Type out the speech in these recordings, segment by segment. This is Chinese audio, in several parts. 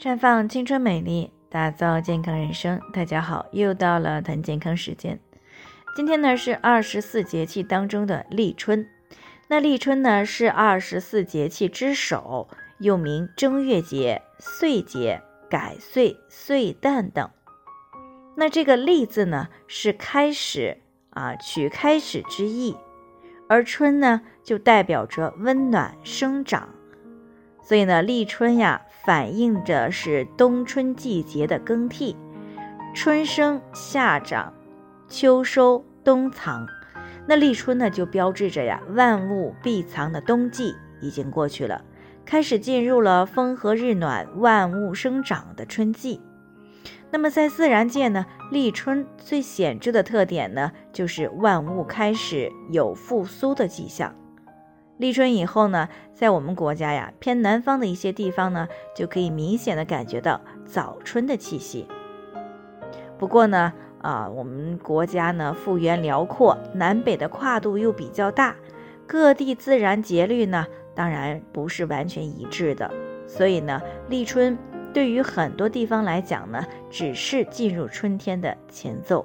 绽放青春美丽，打造健康人生。大家好，又到了谈健康时间。今天呢是二十四节气当中的立春。那立春呢是二十四节气之首，又名正月节、岁节、改岁、岁旦等。那这个立字呢是开始啊，取开始之意，而春呢就代表着温暖生长。所以呢，立春呀，反映着是冬春季节的更替，春生夏长，秋收冬藏。那立春呢，就标志着呀，万物闭藏的冬季已经过去了，开始进入了风和日暖、万物生长的春季。那么在自然界呢，立春最显著的特点呢，就是万物开始有复苏的迹象。立春以后呢，在我们国家呀偏南方的一些地方呢，就可以明显的感觉到早春的气息。不过呢，啊，我们国家呢幅员辽阔，南北的跨度又比较大，各地自然节律呢当然不是完全一致的，所以呢，立春对于很多地方来讲呢，只是进入春天的前奏。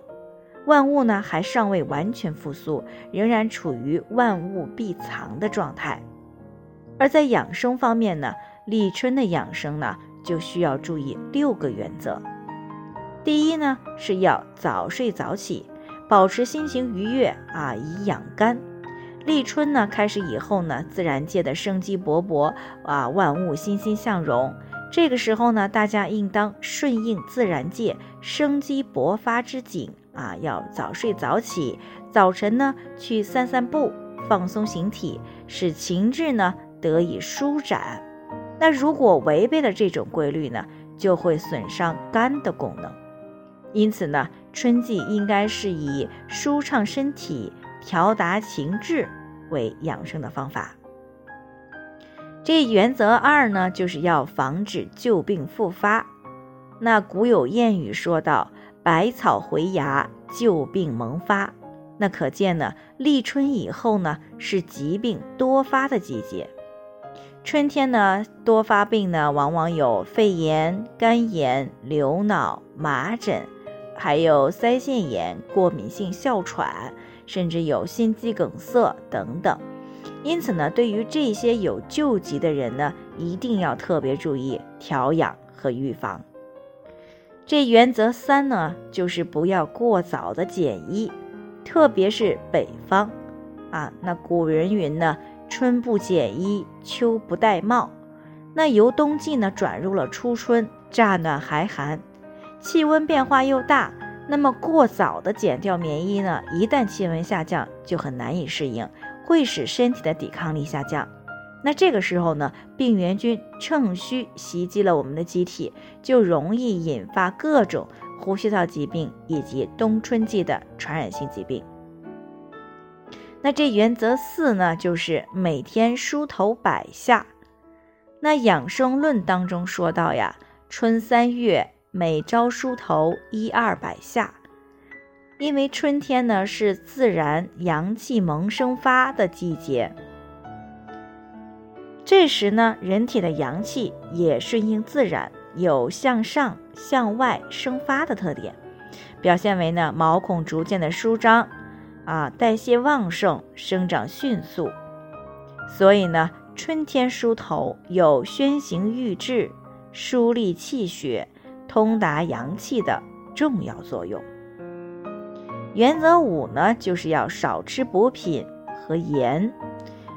万物呢还尚未完全复苏，仍然处于万物闭藏的状态。而在养生方面呢，立春的养生呢就需要注意六个原则。第一呢是要早睡早起，保持心情愉悦啊，以养肝。立春呢开始以后呢，自然界的生机勃勃啊，万物欣欣向荣。这个时候呢，大家应当顺应自然界生机勃发之景。啊，要早睡早起，早晨呢去散散步，放松形体，使情志呢得以舒展。那如果违背了这种规律呢，就会损伤肝的功能。因此呢，春季应该是以舒畅身体、调达情志为养生的方法。这原则二呢，就是要防止旧病复发。那古有谚语说道。百草回芽，旧病萌发。那可见呢，立春以后呢，是疾病多发的季节。春天呢，多发病呢，往往有肺炎、肝炎、流脑、麻疹，还有腮腺炎、过敏性哮喘，甚至有心肌梗塞等等。因此呢，对于这些有旧疾的人呢，一定要特别注意调养和预防。这原则三呢，就是不要过早的减衣，特别是北方，啊，那古人云呢，春不减衣，秋不戴帽。那由冬季呢转入了初春，乍暖还寒，气温变化又大，那么过早的减掉棉衣呢，一旦气温下降，就很难以适应，会使身体的抵抗力下降。那这个时候呢，病原菌趁虚袭击了我们的机体，就容易引发各种呼吸道疾病以及冬春季的传染性疾病。那这原则四呢，就是每天梳头百下。那养生论当中说到呀，春三月每朝梳头一二百下，因为春天呢是自然阳气萌生发的季节。这时呢，人体的阳气也顺应自然，有向上、向外生发的特点，表现为呢毛孔逐渐的舒张，啊，代谢旺盛，生长迅速。所以呢，春天梳头有宣行郁滞、疏利气血、通达阳气的重要作用。原则五呢，就是要少吃补品和盐。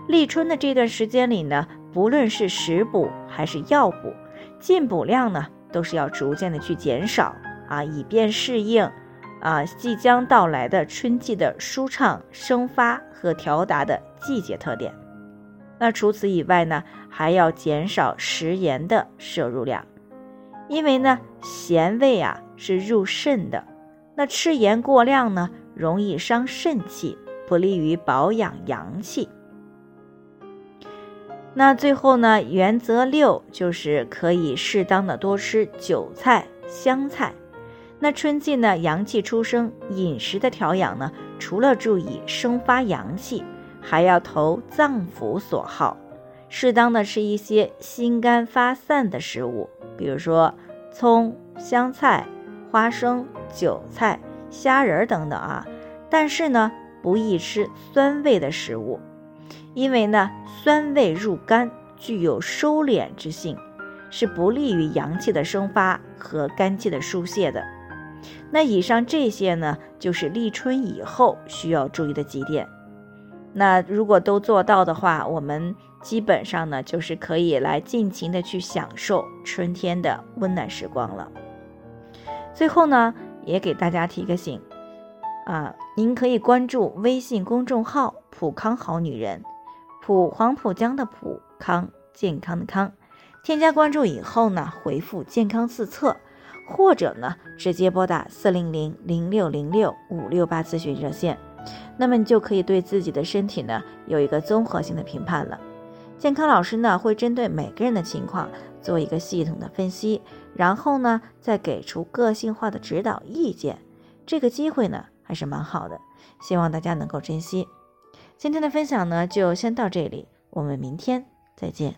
立春的这段时间里呢。不论是食补还是药补，进补量呢，都是要逐渐的去减少啊，以便适应啊即将到来的春季的舒畅生发和调达的季节特点。那除此以外呢，还要减少食盐的摄入量，因为呢，咸味啊是入肾的，那吃盐过量呢，容易伤肾气，不利于保养阳气。那最后呢，原则六就是可以适当的多吃韭菜、香菜。那春季呢，阳气出生，饮食的调养呢，除了注意生发阳气，还要投脏腑所好，适当的吃一些心肝发散的食物，比如说葱、香菜、花生、韭菜、虾仁等等啊。但是呢，不宜吃酸味的食物，因为呢，酸味入肝，具有收敛之性，是不利于阳气的生发和肝气的疏泄的。那以上这些呢，就是立春以后需要注意的几点。那如果都做到的话，我们基本上呢，就是可以来尽情的去享受春天的温暖时光了。最后呢，也给大家提个醒。啊，您可以关注微信公众号“普康好女人”，普黄浦江的普康健康的康，添加关注以后呢，回复“健康自测”，或者呢，直接拨打四零零零六零六五六八咨询热线，那么你就可以对自己的身体呢有一个综合性的评判了。健康老师呢会针对每个人的情况做一个系统的分析，然后呢再给出个性化的指导意见。这个机会呢。还是蛮好的，希望大家能够珍惜。今天的分享呢，就先到这里，我们明天再见。